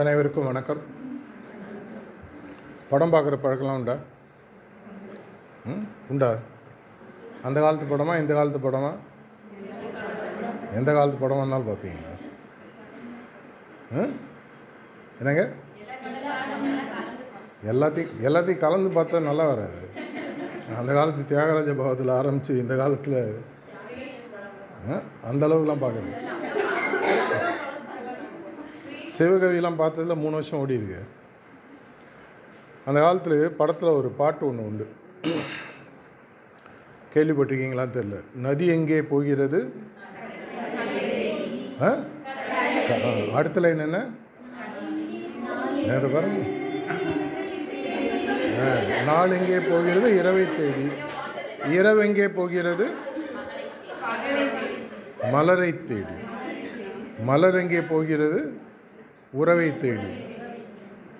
அனைவருக்கும் வணக்கம். படம் பார்க்குற பழக்கம்லாம் உண்டா? ம் உண்டா? அந்த காலத்து படமா இந்த காலத்து படமா? எந்த காலத்து படமாக இருந்தாலும் பார்ப்பீங்களா? ம்? என்னங்க? எல்லாத்தையும் எல்லாத்தையும் கலந்து பார்த்தா நல்லா வராது. அந்த காலத்து தியாகராஜ பகவத்தில் ஆரம்பித்து இந்த காலத்தில் அந்த அளவுக்குலாம் பார்க்குறேன் சிவகவிலாம் பார்த்ததுல மூணு வருஷம் ஓடி இருக்கு. அந்த காலத்தில் படத்தில் ஒரு பாட்டு ஒன்று உண்டு. கேள்விப்பட்டிருக்கீங்களான்னு தெரில நதி எங்கே போகிறது? ஆ? அடுத்த லைன் என்ன? பாருங்க. ஆ, நாள் எங்கே போகிறது? இரவை தேடி. இரவு எங்கே போகிறது? மலரை தேடி. மலர் எங்கே போகிறது? உறவை தேடி.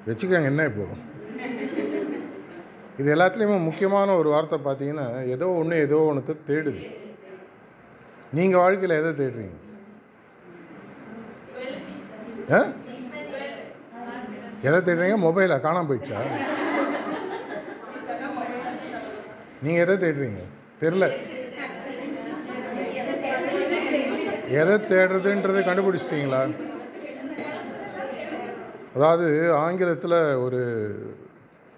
வச்சுக்கோங்க என்ன இப்போது இது எல்லாத்துலேயுமே முக்கியமான ஒரு வார்த்தை பார்த்தீங்கன்னா ஏதோ ஒன்று ஏதோ ஒன்று தேடுது. நீங்கள் வாழ்க்கையில் எதை தேடுறீங்க? ஆ? எதை தேடுறீங்க? மொபைலா? காணாம போயிடுச்சா? நீங்கள் எதை தேடுறீங்க? தெரில எதை தேடுறதுன்றதை கண்டுபிடிச்சிட்டிங்களா? அதாவது ஆங்கிலத்தில் ஒரு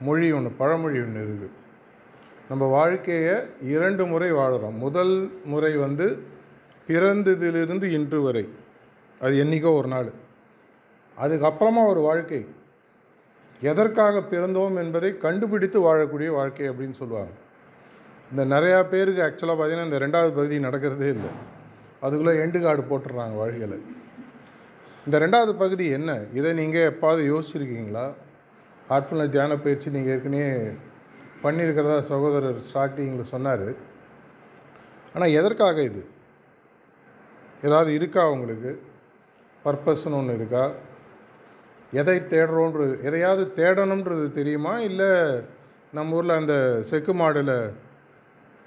மொழி ஒன்று பழமொழி ஒன்று இருக்குது நம்ம வாழ்க்கையை இரண்டு முறை வாழ்கிறோம் முதல் முறை வந்து பிறந்ததிலிருந்து இன்று வரை. அது என்றைக்கோ ஒரு நாள். அதுக்கப்புறமா ஒரு வாழ்க்கை. எதற்காக பிறந்தோம் என்பதை கண்டுபிடித்து வாழக்கூடிய வாழ்க்கை அப்படின்னு சொல்லுவாங்க. இந்த நிறையா பேருக்கு ஆக்சுவலாக பார்த்தீங்கன்னா இந்த ரெண்டாவது பகுதி நடக்கிறதே இல்லை. அதுக்குள்ளே எண்டு கார்டு போட்டுடுறாங்க வாழ்க்கையில். இந்த ரெண்டாவது பகுதி என்ன? இதை நீங்கள் எப்பாவது யோசிச்சிருக்கீங்களா? ஹார்ட்ஃபுல்னஸ் தியான பயிற்சி நீங்கள் ஏற்கனவே பண்ணியிருக்கிறதா சகோதரர் ஸ்டார்டிங்கில் சொன்னார். ஆனால் எதற்காக இது? ஏதாவது இருக்கா உங்களுக்கு? பர்பஸ்ன்னு ஒன்று இருக்கா? எதை தேடுறோன்றது எதையாவது தேடணுன்றது தெரியுமா? இல்லை நம்ம ஊரில் அந்த செக்கு மாடில்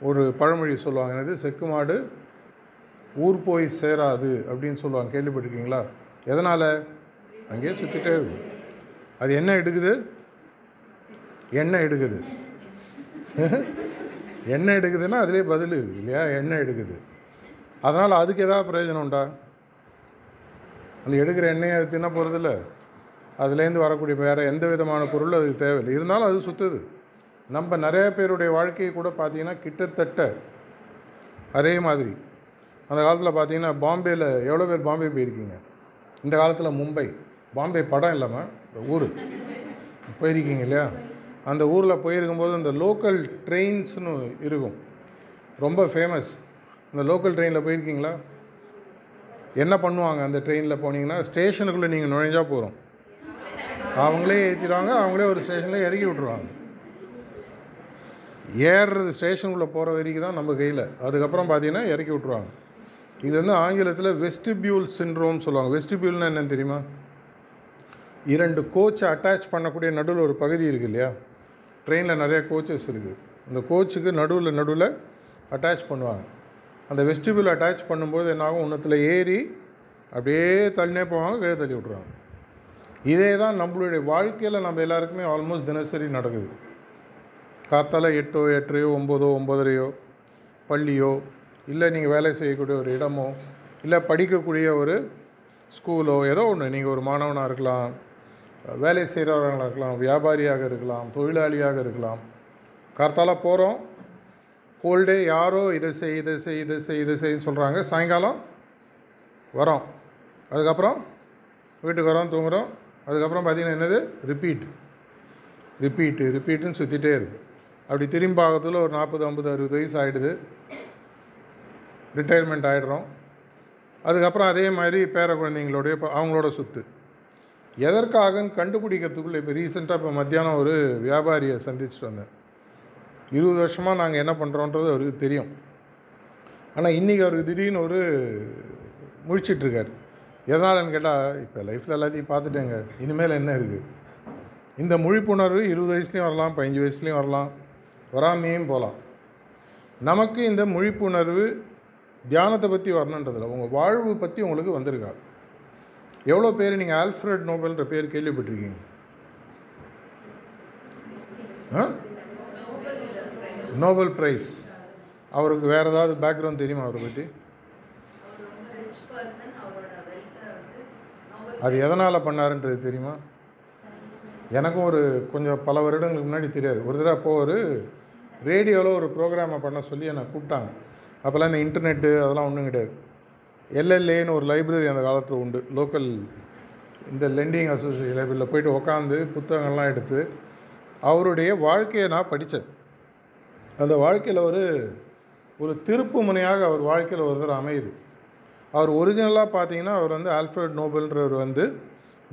ஒரு பழமொழி சொல்லுவாங்க என்னது? செக்கு மாடு ஊர் போய் சேராது அப்படின்னு சொல்லுவாங்க கேள்விப்பட்டிருக்கீங்களா? எதனால்? அங்கேயே சுற்றிட்டே இருக்கு. அது என்ன எடுக்குது? எண்ணெய் எடுக்குது. எண்ணெய் எடுக்குதுன்னா அதிலே பதில் இருக்குது இல்லையா? எண்ணெய் எடுக்குது. அதனால் அதுக்கு ஏதாவது பிரயோஜனம் உண்டா? அந்த எடுக்கிற எண்ணெயை அது தின்ன போகிறதில்ல அதுலேருந்து வரக்கூடிய வேறு எந்த விதமான பொருள் அதுக்கு தேவையில்லை. இருந்தாலும் அது சுற்றுது நம்ம நிறைய பேருடைய வாழ்க்கையை கூட பார்த்தீங்கன்னா கிட்டத்தட்ட அதே மாதிரி. அந்த காலத்தில் பார்த்தீங்கன்னா பாம்பேயில் எவ்வளோ பேர் பாம்பே போயிருக்கீங்க? இந்த காலத்தில் மும்பை பாம்பே படம் இல்லாமல் ஊர். போயிருக்கீங்க இல்லையா? அந்த ஊரில் போயிருக்கும்போது அந்த லோக்கல் ட்ரெயின்ஸ்னு இருக்கும். ரொம்ப ஃபேமஸ் அந்த லோக்கல் ட்ரெயினில் போயிருக்கீங்களா? என்ன பண்ணுவாங்க அந்த ட்ரெயினில் போனீங்கன்னா ஸ்டேஷனுக்குள்ளே நீங்கள் நுழைஞ்சா போகிறோம் அவங்களே ஏற்றிடுவாங்க அவங்களே ஒரு ஸ்டேஷனில் இறக்கி விட்ருவாங்க ஏறுறது ஸ்டேஷனுக்குள்ளே போகிற வரைக்கும் தான் நம்ம கையில். அதுக்கப்புறம் பார்த்தீங்கன்னா இறக்கி விட்ருவாங்க இது வந்து ஆங்கிலத்தில் வெஸ்டிபியூல் சின்ரோம் சொல்லுவாங்க. வெஸ்டிபியூல்னா என்னன்னு தெரியுமா? இரண்டு கோச்சை அட்டாச் பண்ணக்கூடிய நடுவில் ஒரு பகுதி இருக்குது இல்லையா? ட்ரெயினில் நிறையா கோச்சஸ் இருக்குது அந்த கோச்சுக்கு நடுவில் நடுவில் அட்டாச் பண்ணுவாங்க. அந்த வெஸ்டிபியூல் அட்டாச் பண்ணும்போது என்னாகும்? ஒன்றத்தில் ஏறி அப்படியே தள்ளினே போவாங்க கீழே தள்ளி விட்ருவாங்க இதே தான் நம்மளுடைய வாழ்க்கையில் நம்ம எல்லாருக்குமே ஆல்மோஸ்ட் தினசரி நடக்குது. காத்தால் எட்டோ எட்டரையோ ஒம்போதோ ஒம்பதரையோ பள்ளியோ இல்லை நீங்கள் வேலை செய்யக்கூடிய ஒரு இடமோ இல்லை படிக்கக்கூடிய ஒரு ஸ்கூலோ ஏதோ ஒன்று நீங்கள் ஒரு மாணவனாக இருக்கலாம் வேலை செய்கிறவர்களாக இருக்கலாம் வியாபாரியாக இருக்கலாம் தொழிலாளியாக இருக்கலாம். கார்த்தால போகிறோம். ஹோல் டே யாரோ இதை செய் இதை செய் இதை செய் இதை செய்ன்னு சொல்கிறாங்க. சாயங்காலம் வரோம். அதுக்கப்புறம் வீட்டுக்கு வரோம் தூங்குகிறோம் அதுக்கப்புறம் பார்த்திங்கன்னா என்னது? ரிப்பீட் ரிப்பீட்டு ரிப்பீட்டுன்னு சுற்றிட்டே இருக்குது அப்படி திரும்பி பார்க்கறதுல ஒரு நாற்பது ஐம்பது அறுபது வயசு ஆகிடுது ரிட்டையர்மெண்ட் ஆகிடுறோம் அதுக்கப்புறம் அதே மாதிரி பேர குழந்தைங்களுடைய இப்போ அவங்களோட சொத்து. எதற்காகன்னு கண்டுபிடிக்கிறதுக்குள்ளே இப்போ ரீசெண்டாக இப்போ மத்தியானம் ஒரு வியாபாரியை சந்திச்சுட்டு வந்தேன். இருபது வருஷமாக நாங்கள் என்ன பண்ணுறோன்றது அவருக்கு தெரியும். ஆனால் இன்றைக்கி அவருக்கு திடீர்னு ஒரு முழிச்சிட்ருக்கார் எதனாலன்னு கேட்டால் இப்போ லைஃப்பில் எல்லாத்தையும் பார்த்துட்டேங்க. இனிமேல் என்ன இருக்குது இந்த முழிப்புணர்வு இருபது வயசுலேயும் வரலாம் பதினஞ்சு வயசுலேயும் வரலாம். வராமையும் போகலாம் நமக்கு இந்த முழிப்புணர்வு தியானத்தை பற்றி வரணுன்றதில்ல உங்கள் வாழ்வு பற்றி உங்களுக்கு வந்திருக்கா? எவ்வளோ பேர் நீங்கள் ஆல்ஃப்ரட் நோபல்ன்ற பேர் கேள்விப்பட்டிருக்கீங்க? ஆ? Nobel prize. அவருக்கு வேறு ஏதாவது பேக்ரவுண்ட் தெரியுமா அவரை பற்றி அது எதனால் பண்ணாருன்றது தெரியுமா? எனக்கும் ஒரு கொஞ்சம் பல வருடங்களுக்கு முன்னாடி தெரியாது. ஒரு தடவை அப்போது ஒரு ரேடியோவில் ஒரு ப்ரோக்ராமை பண்ண சொல்லி என்னை கூப்பிட்டாங்க. அப்போல்லாம் இந்த இன்டர்நெட்டு அதெல்லாம் ஒன்றும் கிடையாது. எல்எல்ஏன்னு ஒரு லைப்ரரி அந்த காலத்தில் உண்டு. லோக்கல் இந்த லெண்டிங் அசோசியேஷன் லைப்ரரியில் போயிட்டு உட்காந்து புத்தகங்கள்லாம் எடுத்து அவருடைய வாழ்க்கையை நான் படித்தேன். அந்த வாழ்க்கையில் ஒரு ஒரு திருப்பு முனையாக அவர் வாழ்க்கையில் ஒரு அமையுது. அவர் ஒரிஜினலாக பார்த்தீங்கன்னா அவர் வந்து ஆல்ஃபர்ட் நோபல்ன்றவர் வந்து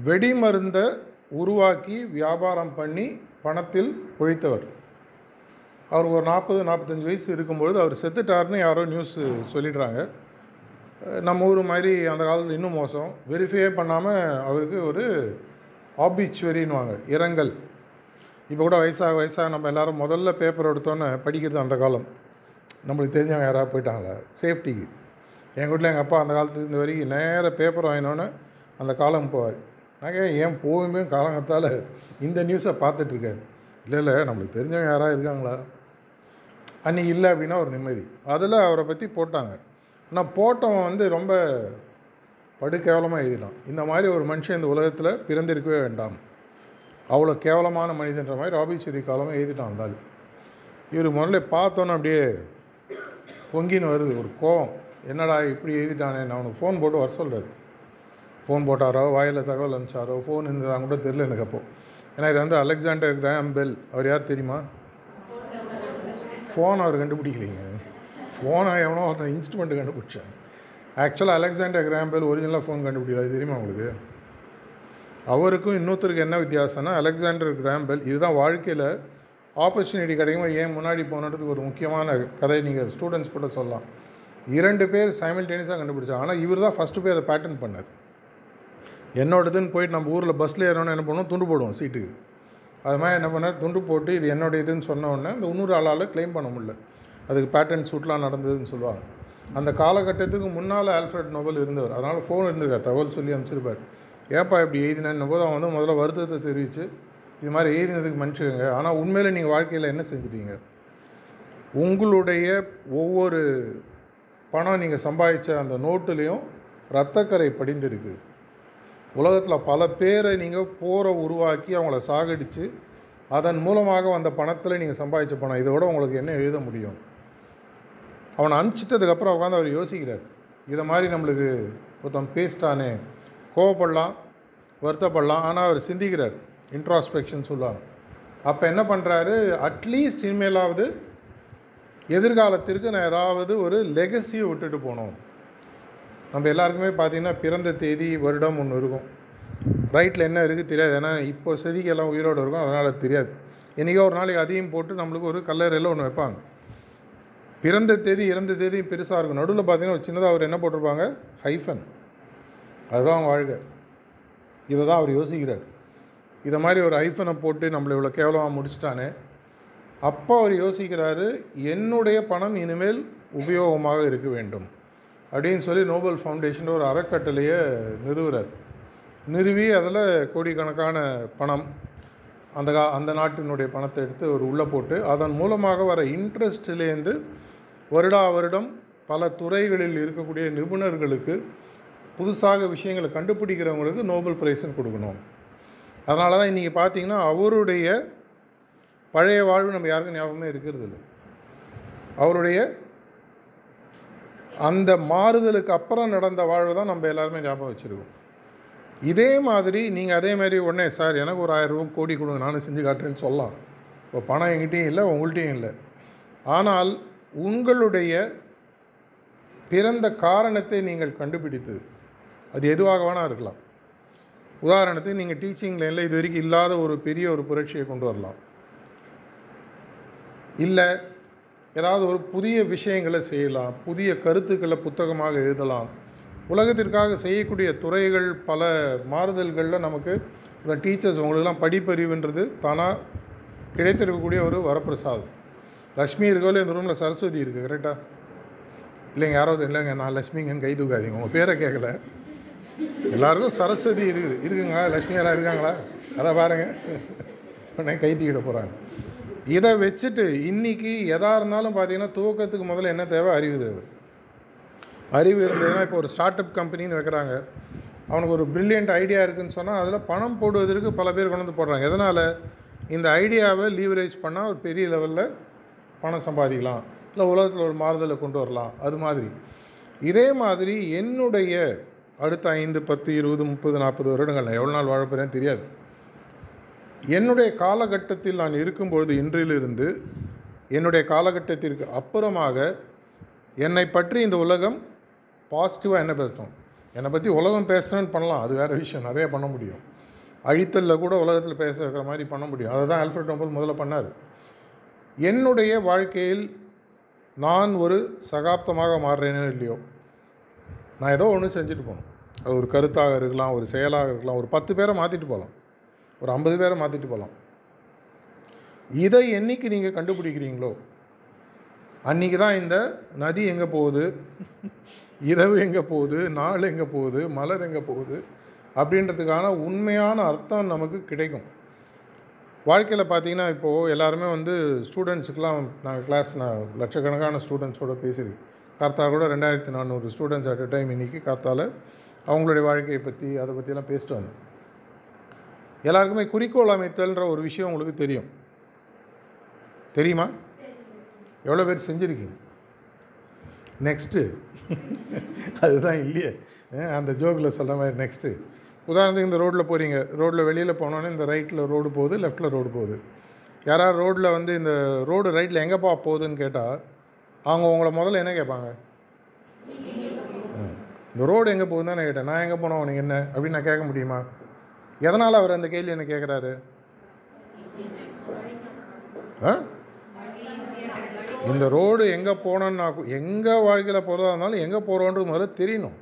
வெடிமருந்தை உருவாக்கி வியாபாரம் பண்ணி பணத்தில் ஒழித்தவர். அவருக்கு ஒரு நாற்பது நாற்பத்தஞ்சு வயசு இருக்கும்பொழுது அவர் செத்துட்டாருன்னு யாரோ நியூஸ் சொல்லிடுறாங்க. நம்ம ஊர் மாதிரி அந்த காலத்தில் இன்னும் மோசம். வெரிஃபையே பண்ணாமல் அவருக்கு ஒரு ஆபிச்சுவரின்னுவாங்க இரங்கல். இப்போ கூட வயசாக வயசாக நம்ம எல்லாரும் முதல்ல பேப்பர் எடுத்தோன்னே படிக்கிறது அந்த காலம். நம்மளுக்கு தெரிஞ்சவங்க யாராவது போயிட்டாங்களா? சேஃப்டிக்கு எங்கள் வீட்டில் எங்கள் அப்பா அந்த காலத்தில் இருந்த வரைக்கும் நேராக பேப்பர் வாங்கினோன்னே அந்த காலம் போவார். நாங்கள் ஏன் போகுமே காலங்கத்தால் இந்த நியூஸை பார்த்துட்ருக்காரு இல்லை இல்லை நம்மளுக்கு தெரிஞ்சவங்க யாராவது இருக்காங்களா? அன்றைக்கி இல்லை அப்படின்னா ஒரு நிம்மதி. அதில் அவரை பற்றி போட்டாங்க. ஆனால் போட்டவன் வந்து ரொம்ப படுகேவலமாக எழுதினான் இந்த மாதிரி ஒரு மனுஷன் இந்த உலகத்தில் பிறந்திருக்கவே வேண்டாம். அவ்வளோ கேவலமான மனிதன்ற மாதிரி ராபீஸ்வரி காலமாக எழுதிட்டான் இருந்தாலும் இவர் முதல்ல பார்த்தோன்னே அப்படியே பொங்கின்னு வருது. ஒரு கோவம். என்னடா இப்படி எழுதிட்டானே? நான் அவனுக்கு ஃபோன் போட்டு வர சொல்கிறாரு ஃபோன் போட்டாரோ? வாயில் தகவல் அனுப்பிச்சாரோ? ஃபோன் இருந்ததா கூட தெரில எனக்கு அப்போது ஏன்னா இது வந்து அலெக்சாண்டர் கிராம் பெல். அவர் யார் தெரியுமா? ஃபோன் அவர் கண்டுபிடிக்கலைங்க. ஃபோனை எவனோ ஒருத்தன் இன்ஸ்ட்ருமெண்ட்டு கண்டுபிடிச்சேன். ஆக்சுவலாக அலெக்சாண்டர் கிராம்பேல் ஒரிஜினலாக ஃபோன் கண்டுபிடிக்கல. அது தெரியுமா உங்களுக்கு? அவருக்கும் இன்னொருத்தருக்கு என்ன வித்தியாசம்னா அலெக்சாண்டர் கிராம்பெல் இதுதான் வாழ்க்கையில் ஆப்பர்ச்சுனிட்டி கிடைக்கும் ஏன் முன்னாடி போனதுக்கு ஒரு முக்கியமான கதை நீங்கள் ஸ்டூடெண்ட்ஸ் கூட சொல்லலாம். இரண்டு பேர் சைமில்டேனியஸாக கண்டுபிடிச்சாங்க. ஆனால் இவர் தான் ஃபஸ்ட்டு போய் அதை பேட்டன் பண்ணார். என்னோடதுன்னு போயிட்டு நம்ம ஊரில் பஸ்ஸில் ஏறணும்னு என்ன பண்ணுவோம் துண்டு போடுவோம் சீட்டுக்கு அது மாதிரி என்ன பண்ணார்? துண்டு போட்டு இது என்னோட இதுன்னு சொன்ன உடனே அந்த இன்னொரு ஆளால் கிளைம் பண்ண முடியல. அதுக்கு பேட்டன் சூட்லாம் நடந்ததுன்னு சொல்லுவாங்க. அந்த காலகட்டத்துக்கு முன்னால் ஆல்ஃப்ரட் நோபல் இருந்தவர். அதனால் ஃபோன் இருந்திருக்கார் தகவல் சொல்லி அனுப்பிச்சிருப்பார். ஏப்பா இப்படி எழுதினேன் போது அவன் வந்து முதல்ல வருத்தத்தை தெரிவித்து இது மாதிரி எழுதினதுக்கு மன்னிச்சுக்கோங்க. ஆனால் உண்மையில் நீங்கள் வாழ்க்கையில் என்ன செஞ்சிட்டீங்க? உங்களுடைய ஒவ்வொரு பணம் நீங்கள் சம்பாதிச்ச அந்த நோட்டுலேயும் ரத்தக்கரை படிந்திருக்கு. உலகத்தில் பல பேரை நீங்கள் போரை உருவாக்கி அவங்கள சாகடித்து அதன் மூலமாக வந்த பணத்தில் நீங்கள் சம்பாதிச்ச பணம். இதை விட உங்களுக்கு என்ன எழுத முடியும்? அவனை அனுப்பிச்சிட்டதுக்கப்புறம் உட்காந்து அவர் யோசிக்கிறார். இதை மாதிரி நம்மளுக்கு ஒருத்தன் பேசிட்டானே கோவப்படலாம் வருத்தப்படலாம். ஆனால் அவர் சிந்திக்கிறார். இன்ட்ராஸ்பெக்ஷன் சொல்லுவார் அப்போ என்ன பண்ணுறாரு அட்லீஸ்ட் இனிமேலாவது எதிர்காலத்திற்கு நான் ஏதாவது ஒரு லெகசியை விட்டுட்டு போனோம் நம்ம எல்லாருக்குமே பார்த்திங்கன்னா பிறந்த தேதி வருடம் ஒன்று இருக்கும். ரைட்டில் என்ன இருக்குது தெரியாது. ஏன்னா இப்போ செதிக்கு எல்லாம் உயிரோடு இருக்கும். அதனால் தெரியாது. என்றைக்கோ ஒரு நாளைக்கு அதையும் போட்டு நம்மளுக்கு ஒரு கல்லறையில் ஒன்று வைப்பாங்க. பிறந்த தேதி இறந்த தேதி பெருசாக இருக்கும். நடுவில் பார்த்தீங்கன்னா ஒரு சின்னதாக அவர் என்ன போட்டிருப்பாங்க? ஹைஃபன். அதுதான் அவங்க வாழ்க்கை. இதை தான் அவர் யோசிக்கிறார். இதை மாதிரி ஒரு ஐஃபனை போட்டு நம்மளை இவ்வளோ கேவலமாக முடிச்சிட்டானே. அப்போ அவர் யோசிக்கிறாரு என்னுடைய பணம் இனிமேல் உபயோகமாக இருக்க வேண்டும். அப்படின்னு சொல்லி நோபல் ஃபவுண்டேஷன் ஒரு அறக்கட்டளையை நிறுவுறார். நிறுவி அதில் கோடிக்கணக்கான பணம் அந்த கா அந்த நாட்டினுடைய பணத்தை எடுத்து ஒரு உள்ளே போட்டு அதன் மூலமாக வர இன்ட்ரெஸ்ட்லேருந்து வருடா வருடம் பல துறைகளில் இருக்கக்கூடிய நிபுணர்களுக்கு புதுசாக விஷயங்களை கண்டுபிடிக்கிறவங்களுக்கு நோபல் பிரைஸ்ன்னு கொடுக்கணும். அதனால தான் இன்றைக்கி பார்த்தீங்கன்னா அவருடைய பழைய வாழ்வு நம்ம யாருக்கும் ஞாபகமே இருக்கிறது இல்லை அவருடைய அந்த மாறுதலுக்கு அப்புறம் நடந்த வாழ்வு தான் நம்ம எல்லாருமே ஞாபகம் வச்சுருக்கோம். இதே மாதிரி நீங்கள் அதே மாதிரி உடனே சார் எனக்கு ஒரு ஆயிரம் ரூபா கோடி கொடுங்க நானும் செஞ்சு காட்டுறேன்னு சொல்லலாம். இப்போ பணம் எங்கிட்டையும் இல்லை உங்கள்கிட்டையும் இல்லை. ஆனால் உங்களுடைய பிறந்த காரணத்தை நீங்கள் கண்டுபிடித்தது அது எதுவாக வேணால் இருக்கலாம். உதாரணத்துக்கு நீங்கள் டீச்சிங் லைனில் இது வரைக்கும் இல்லாத ஒரு பெரிய ஒரு புரட்சியை கொண்டு வரலாம். இல்லை ஏதாவது ஒரு புதிய விஷயங்களை செய்யலாம் புதிய கருத்துக்களை புத்தகமாக எழுதலாம். உலகத்திற்காக செய்யக்கூடிய துறைகள் பல மாறுதல்களில் நமக்கு இந்த டீச்சர்ஸ் உங்களுக்கெல்லாம் படிப்பறிவுன்றது தானாக கிடைத்திருக்கக்கூடிய ஒரு வரப்பிரசாதம். லக்ஷ்மி இருக்கோல இந்த ரூமில் சரஸ்வதி இருக்குது கரெக்டாக இல்லைங்க யாராவது இல்லைங்க நான் லக்ஷ்மிங்கன்னு கை தூக்காதீங்க உங்கள் பேரை கேட்கல எல்லாருக்கும் சரஸ்வதி இருக்குது. இருக்குங்களா? லக்ஷ்மி யாராக இருக்காங்களா? அதை பாருங்கள் உடனே கை போகிறாங்க இதை வச்சுட்டு இன்னைக்கு எதாக இருந்தாலும் பார்த்தீங்கன்னா துவக்கத்துக்கு முதல்ல என்ன தேவை? அறிவு தேவை. அறிவு இருந்ததுன்னா இப்போ ஒரு ஸ்டார்ட் அப் கம்பெனின்னு வைக்கிறாங்க. அவனுக்கு ஒரு பிரில்லியண்ட் ஐடியா இருக்குன்னு சொன்னால் அதில் பணம் போடுவதற்கு பல பேர் கொண்டு வந்து போடுறாங்க. எதனால்? இந்த ஐடியாவை லீவரேஜ் பண்ணால் ஒரு பெரிய லெவலில் பணம் சம்பாதிக்கலாம். இல்லை உலகத்தில் ஒரு மாறுதலை கொண்டு வரலாம். அது மாதிரி. இதே மாதிரி என்னுடைய அடுத்த ஐந்து பத்து இருபது முப்பது நாற்பது வருடங்கள் நான் எவ்வளோ நாள் வாழப் போகிறேன்னு தெரியாது. என்னுடைய காலகட்டத்தில் நான் இருக்கும்பொழுது இன்றிலிருந்து என்னுடைய காலகட்டத்திற்கு அப்புறமாக என்னை பற்றி இந்த உலகம் பாசிட்டிவாக என்ன பேசணும் என்னை பற்றி உலகம் பேசுகிறேன்னு பண்ணலாம். அது வேறு விஷயம். நிறைய பண்ண முடியும். அழித்தலில் கூட உலகத்தில் பேச வைக்கிற மாதிரி பண்ண முடியும். அதை தான் ஆல்ஃபர்ட் டோம்பல் முதல்ல பண்ணார். என்னுடைய வாழ்க்கையில் நான் ஒரு சகாப்தமாக மாறுறேனோ இல்லையோ நான் ஏதோ ஒன்று செஞ்சுட்டு போகணும். அது ஒரு கருத்தாக இருக்கலாம் ஒரு செயலாக இருக்கலாம் ஒரு பத்து பேரை மாற்றிட்டு போகலாம். ஒரு ஐம்பது பேரை மாற்றிட்டு போகலாம் இதை என்னைக்கு நீங்கள் கண்டுபிடிக்கிறீங்களோ அன்றைக்கி தான் இந்த நதி எங்கே போகுது இரவு எங்கே போகுது நாள் எங்கே போகுது மலர் எங்கே போகுது அப்படின்றதுக்கான உண்மையான அர்த்தம் நமக்கு கிடைக்கும். வாழ்க்கையில் பார்த்தீங்கன்னா இப்போது எல்லாருமே வந்து ஸ்டூடெண்ட்ஸுக்கெலாம் நாங்கள் கிளாஸ் நான் லட்சக்கணக்கான ஸ்டூடெண்ட்ஸோடு பேசியிருக்கேன் கார்த்தால் கூட ரெண்டாயிரத்தி நானூறு ஸ்டூடெண்ட்ஸ் அட் அ டைம் இன்றைக்கி கார்த்தால் அவங்களுடைய வாழ்க்கையை பற்றி அதை பற்றியெல்லாம் பேசிட்டு வந்தேன் எல்லாருக்குமே குறிக்கோள் அமைத்தல்ன்ற ஒரு விஷயம் உங்களுக்கு தெரியும். தெரியுமா? எவ்வளோ பேர் செஞ்சுருக்கீங்க? நெக்ஸ்ட்டு. அதுதான் இல்லையே. அந்த ஜோக்கில் சொல்கிற மாதிரி நெக்ஸ்ட்டு. உதாரணத்துக்கு இந்த ரோட்டில் போகிறீங்க ரோட்டில் வெளியில் போனோன்னே இந்த ரைட்டில் ரோடு போகுது லெஃப்ட்டில் ரோடு போகுது. யாராவது ரோட்டில் வந்து இந்த ரோடு ரைட்டில் எங்கேப்பா போகுதுன்னு கேட்டால் அவங்க உங்களை முதல்ல என்ன கேட்பாங்க? ம். இந்த ரோடு எங்கே போகுதுன்னு தான் கேட்டேன். நான் எங்கே போனோம் உனக்கு என்ன? அப்படின்னு நான் கேட்க முடியுமா? எதனால் அவர் அந்த கேள்வி என்ன கேட்குறாரு ஆ? இந்த ரோடு எங்கே போனோன்னா எங்கே வாழ்க்கையில் போகிறதா இருந்தாலும் எங்கே போகிறோன்றது முதல்ல தெரியணும்.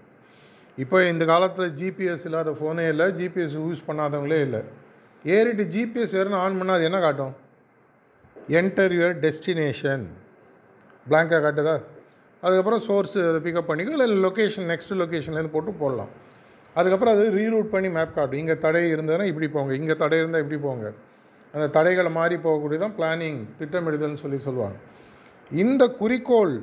இப்போ இந்த காலத்தில் ஜிபிஎஸ் இல்லாத ஃபோனே இல்லை ஜிபிஎஸ் யூஸ் பண்ணாதவங்களே இல்லை. ஏறிட்டு ஜிபிஎஸ் வேறுனு ஆன் பண்ணால் அது என்ன காட்டும்? என்டர் யுவர் டெஸ்டினேஷன் பிளாங்காக காட்டுதா? அதுக்கப்புறம் சோர்ஸ் அதை பிக்கப் பண்ணிக்கோ இல்லை லொக்கேஷன் நெக்ஸ்ட் லொக்கேஷன்லேருந்து போட்டு போடலாம். அதுக்கப்புறம் அது ரீரூட் பண்ணி மேப் காட்டும் இங்கே தடை இருந்ததுன்னா இப்படி போங்க. இங்கே தடை இருந்தால் இப்படி போங்க. அந்த தடைகளை மாறி போகக்கூடியதான் பிளானிங் திட்டமிடுதல்னு சொல்லி சொல்லுவாங்க. இந்த குறிக்கோள்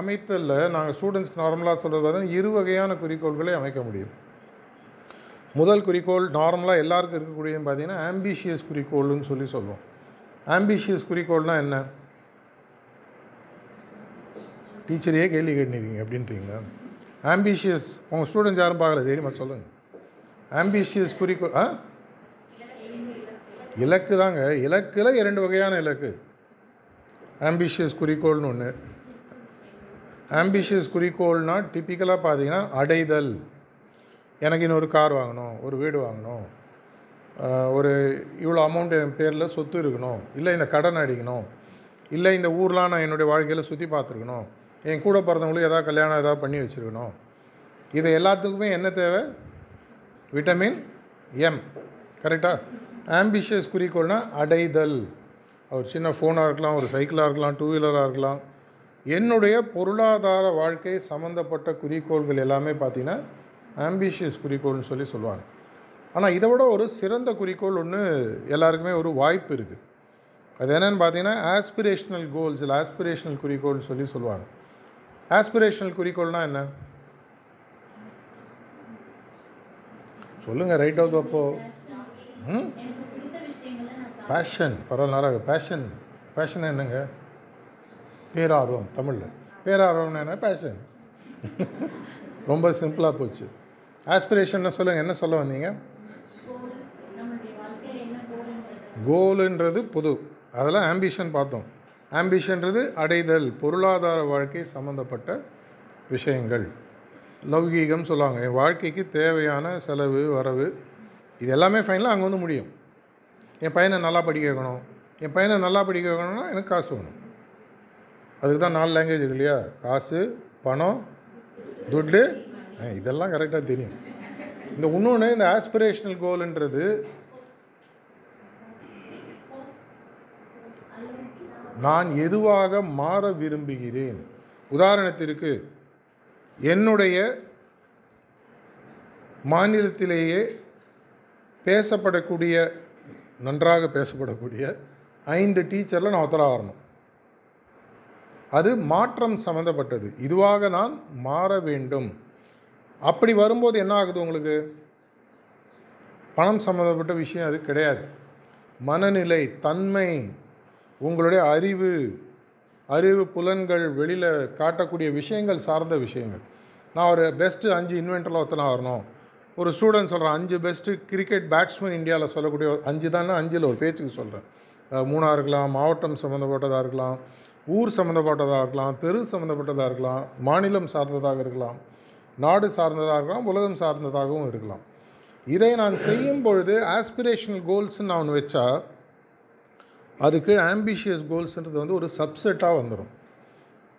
அமைத்தலில் நாங்கள் ஸ்டூடெண்ட்ஸ் நார்மலாக சொல்கிறது பார்த்தீங்கன்னா இரு வகையான குறிக்கோள்களை அமைக்க முடியும். முதல் குறிக்கோள் நார்மலாக எல்லாருக்கும் இருக்கக்கூடியதுன்னு பார்த்தீங்கன்னா ஆம்பிஷியஸ் குறிக்கோள்னு சொல்லி சொல்லுவோம். ஆம்பிஷியஸ் குறிக்கோள்னால் என்ன? டீச்சரையே கேள்வி கேட்டுருக்கீங்க அப்படின்றீங்களா? ஆம்பிஷியஸ் உங்கள் ஸ்டூடெண்ட்ஸ் யாரும் பார்க்கல தெரியுமா சொல்லுங்கள் ஆம்பிஷியஸ் குறிக்கோள் ஆ? இலக்கு தாங்க. இலக்கில் இரண்டு வகையான இலக்கு. ஆம்பிஷியஸ் குறிக்கோள்னு ஒன்று ஆம்பிஷியஸ் குறிக்கோள்னால் டிப்பிக்கலாக பார்த்தீங்கன்னா அடைதல். எனக்கு இன்னொரு கார் வாங்கணும் ஒரு வீடு வாங்கணும். ஒரு இவ்வளோ அமௌண்ட் என் பேரில் சொத்து இருக்கணும். இல்லை இந்த கடன் அடிக்கணும். இல்லை இந்த ஊர்லாம் நான் என்னுடைய வாழ்க்கையில் சுற்றி பார்த்துருக்கணும். என் கூட பிறந்தவங்களுக்கு ஏதாவது கல்யாணம் எதாவது பண்ணி வச்சுருக்கணும். இது எல்லாத்துக்குமே என்ன தேவை? Vitamin M. கரெக்டாக ஆம்பிஷியஸ் குறிக்கோள்னா அடைதல். ஒரு சின்ன ஃபோனாக இருக்கலாம் ஒரு சைக்கிளாக இருக்கலாம் டூ வீலராக இருக்கலாம். என்னுடைய பொருளாதார வாழ்க்கை சம்மந்தப்பட்ட குறிக்கோள்கள் எல்லாமே பார்த்தீங்கன்னா ஆம்பிஷியஸ் குறிக்கோள்னு சொல்லி சொல்லுவாங்க. ஆனால் இதை விட ஒரு சிறந்த குறிக்கோள் ஒன்று எல்லாருக்குமே ஒரு வாய்ப்பு இருக்குது அது என்னென்னு பார்த்தீங்கன்னா ஆஸ்பிரேஷனல் கோல்ஸ் இல்லை ஆஸ்பிரேஷனல் குறிக்கோள்னு சொல்லி சொல்லுவாங்க. ஆஸ்பிரேஷனல் குறிக்கோள்னால் என்ன? சொல்லுங்கள் ரைட் ஆஃப் அப்போ. ம். பேஷன் பரவாயில்ல பேஷன் பேஷன் என்னங்க? பேரார்வம் தமிழில். பேரார்வம் என்ன? பேஷன் ரொம்ப சிம்பிளாக போச்சு. ஆஸ்பிரேஷன் சொல்லுங்கள் என்ன சொல்ல வந்தீங்க? கோலுன்றது பொது. அதெல்லாம் ஆம்பிஷன் பார்த்தோம். ஆம்பிஷன்றது அடைதல் பொருளாதார வாழ்க்கை சம்மந்தப்பட்ட விஷயங்கள். லௌகீகம் சொல்லுவாங்க. என் வாழ்க்கைக்கு தேவையான செலவு வரவு இது எல்லாமே ஃபைனலாக அங்கே வந்து முடியும். என் பையனை நல்லா படிக்க வைக்கணும். என் பையனை நல்லா படிக்க வைக்கணும்னா எனக்கு காசு வேணும். அதுக்கு தான் நாலு லாங்குவேஜ் இருக்கு இல்லையா? காசு பணம் துட்டு. இதெல்லாம் கரெக்டாக தெரியும். இந்த இன்னொன்று இந்த ஆஸ்பிரேஷனல் கோல்ன்றது நான் எதுவாக மாற விரும்புகிறேன்? உதாரணத்திற்கு என்னுடைய மாநிலத்திலேயே பேசப்படக்கூடிய நன்றாக பேசப்படக்கூடிய ஐந்து டீச்சரில் நான் ஒத்தராக வரணும் அது மாற்றம் சம்மந்தப்பட்டது இதுவாக நான் மாற வேண்டும். அப்படி வரும்போது என்ன ஆகுது உங்களுக்கு? பணம் சம்மந்தப்பட்ட விஷயம் அது கிடையாது. மனநிலை தன்மை உங்களுடைய அறிவு அறிவு புலன்கள் வெளியில் காட்டக்கூடிய விஷயங்கள் சார்ந்த விஷயங்கள். நான் ஒரு பெஸ்ட்டு அஞ்சு இன்வென்டரில் ஒருத்தனா வரணும் ஒரு ஸ்டூடெண்ட் சொல்கிறேன் அஞ்சு பெஸ்ட்டு கிரிக்கெட் பேட்ஸ்மேன் இந்தியாவில் சொல்லக்கூடிய அஞ்சு தானே அஞ்சில் ஒரு பேச்சுக்கு சொல்கிறேன் மூணாக இருக்கலாம் மாவட்டம் சம்மந்தப்பட்டதாக இருக்கலாம் ஊர் சம்மந்தப்பட்டதாக இருக்கலாம் தெரு சம்மந்தப்பட்டதாக இருக்கலாம் மாநிலம் சார்ந்ததாக இருக்கலாம் நாடு சார்ந்ததாக இருக்கலாம் உலகம் சார்ந்ததாகவும் இருக்கலாம். இதை நான் செய்யும் பொழுது ஆஸ்பிரேஷனல் கோல்ஸ்ன்னு நான் ஒன்று வச்சா அதுக்கு ஆம்பிஷியஸ் கோல்ஸ்ன்றது வந்து ஒரு சப்செட்டாக வந்துடும்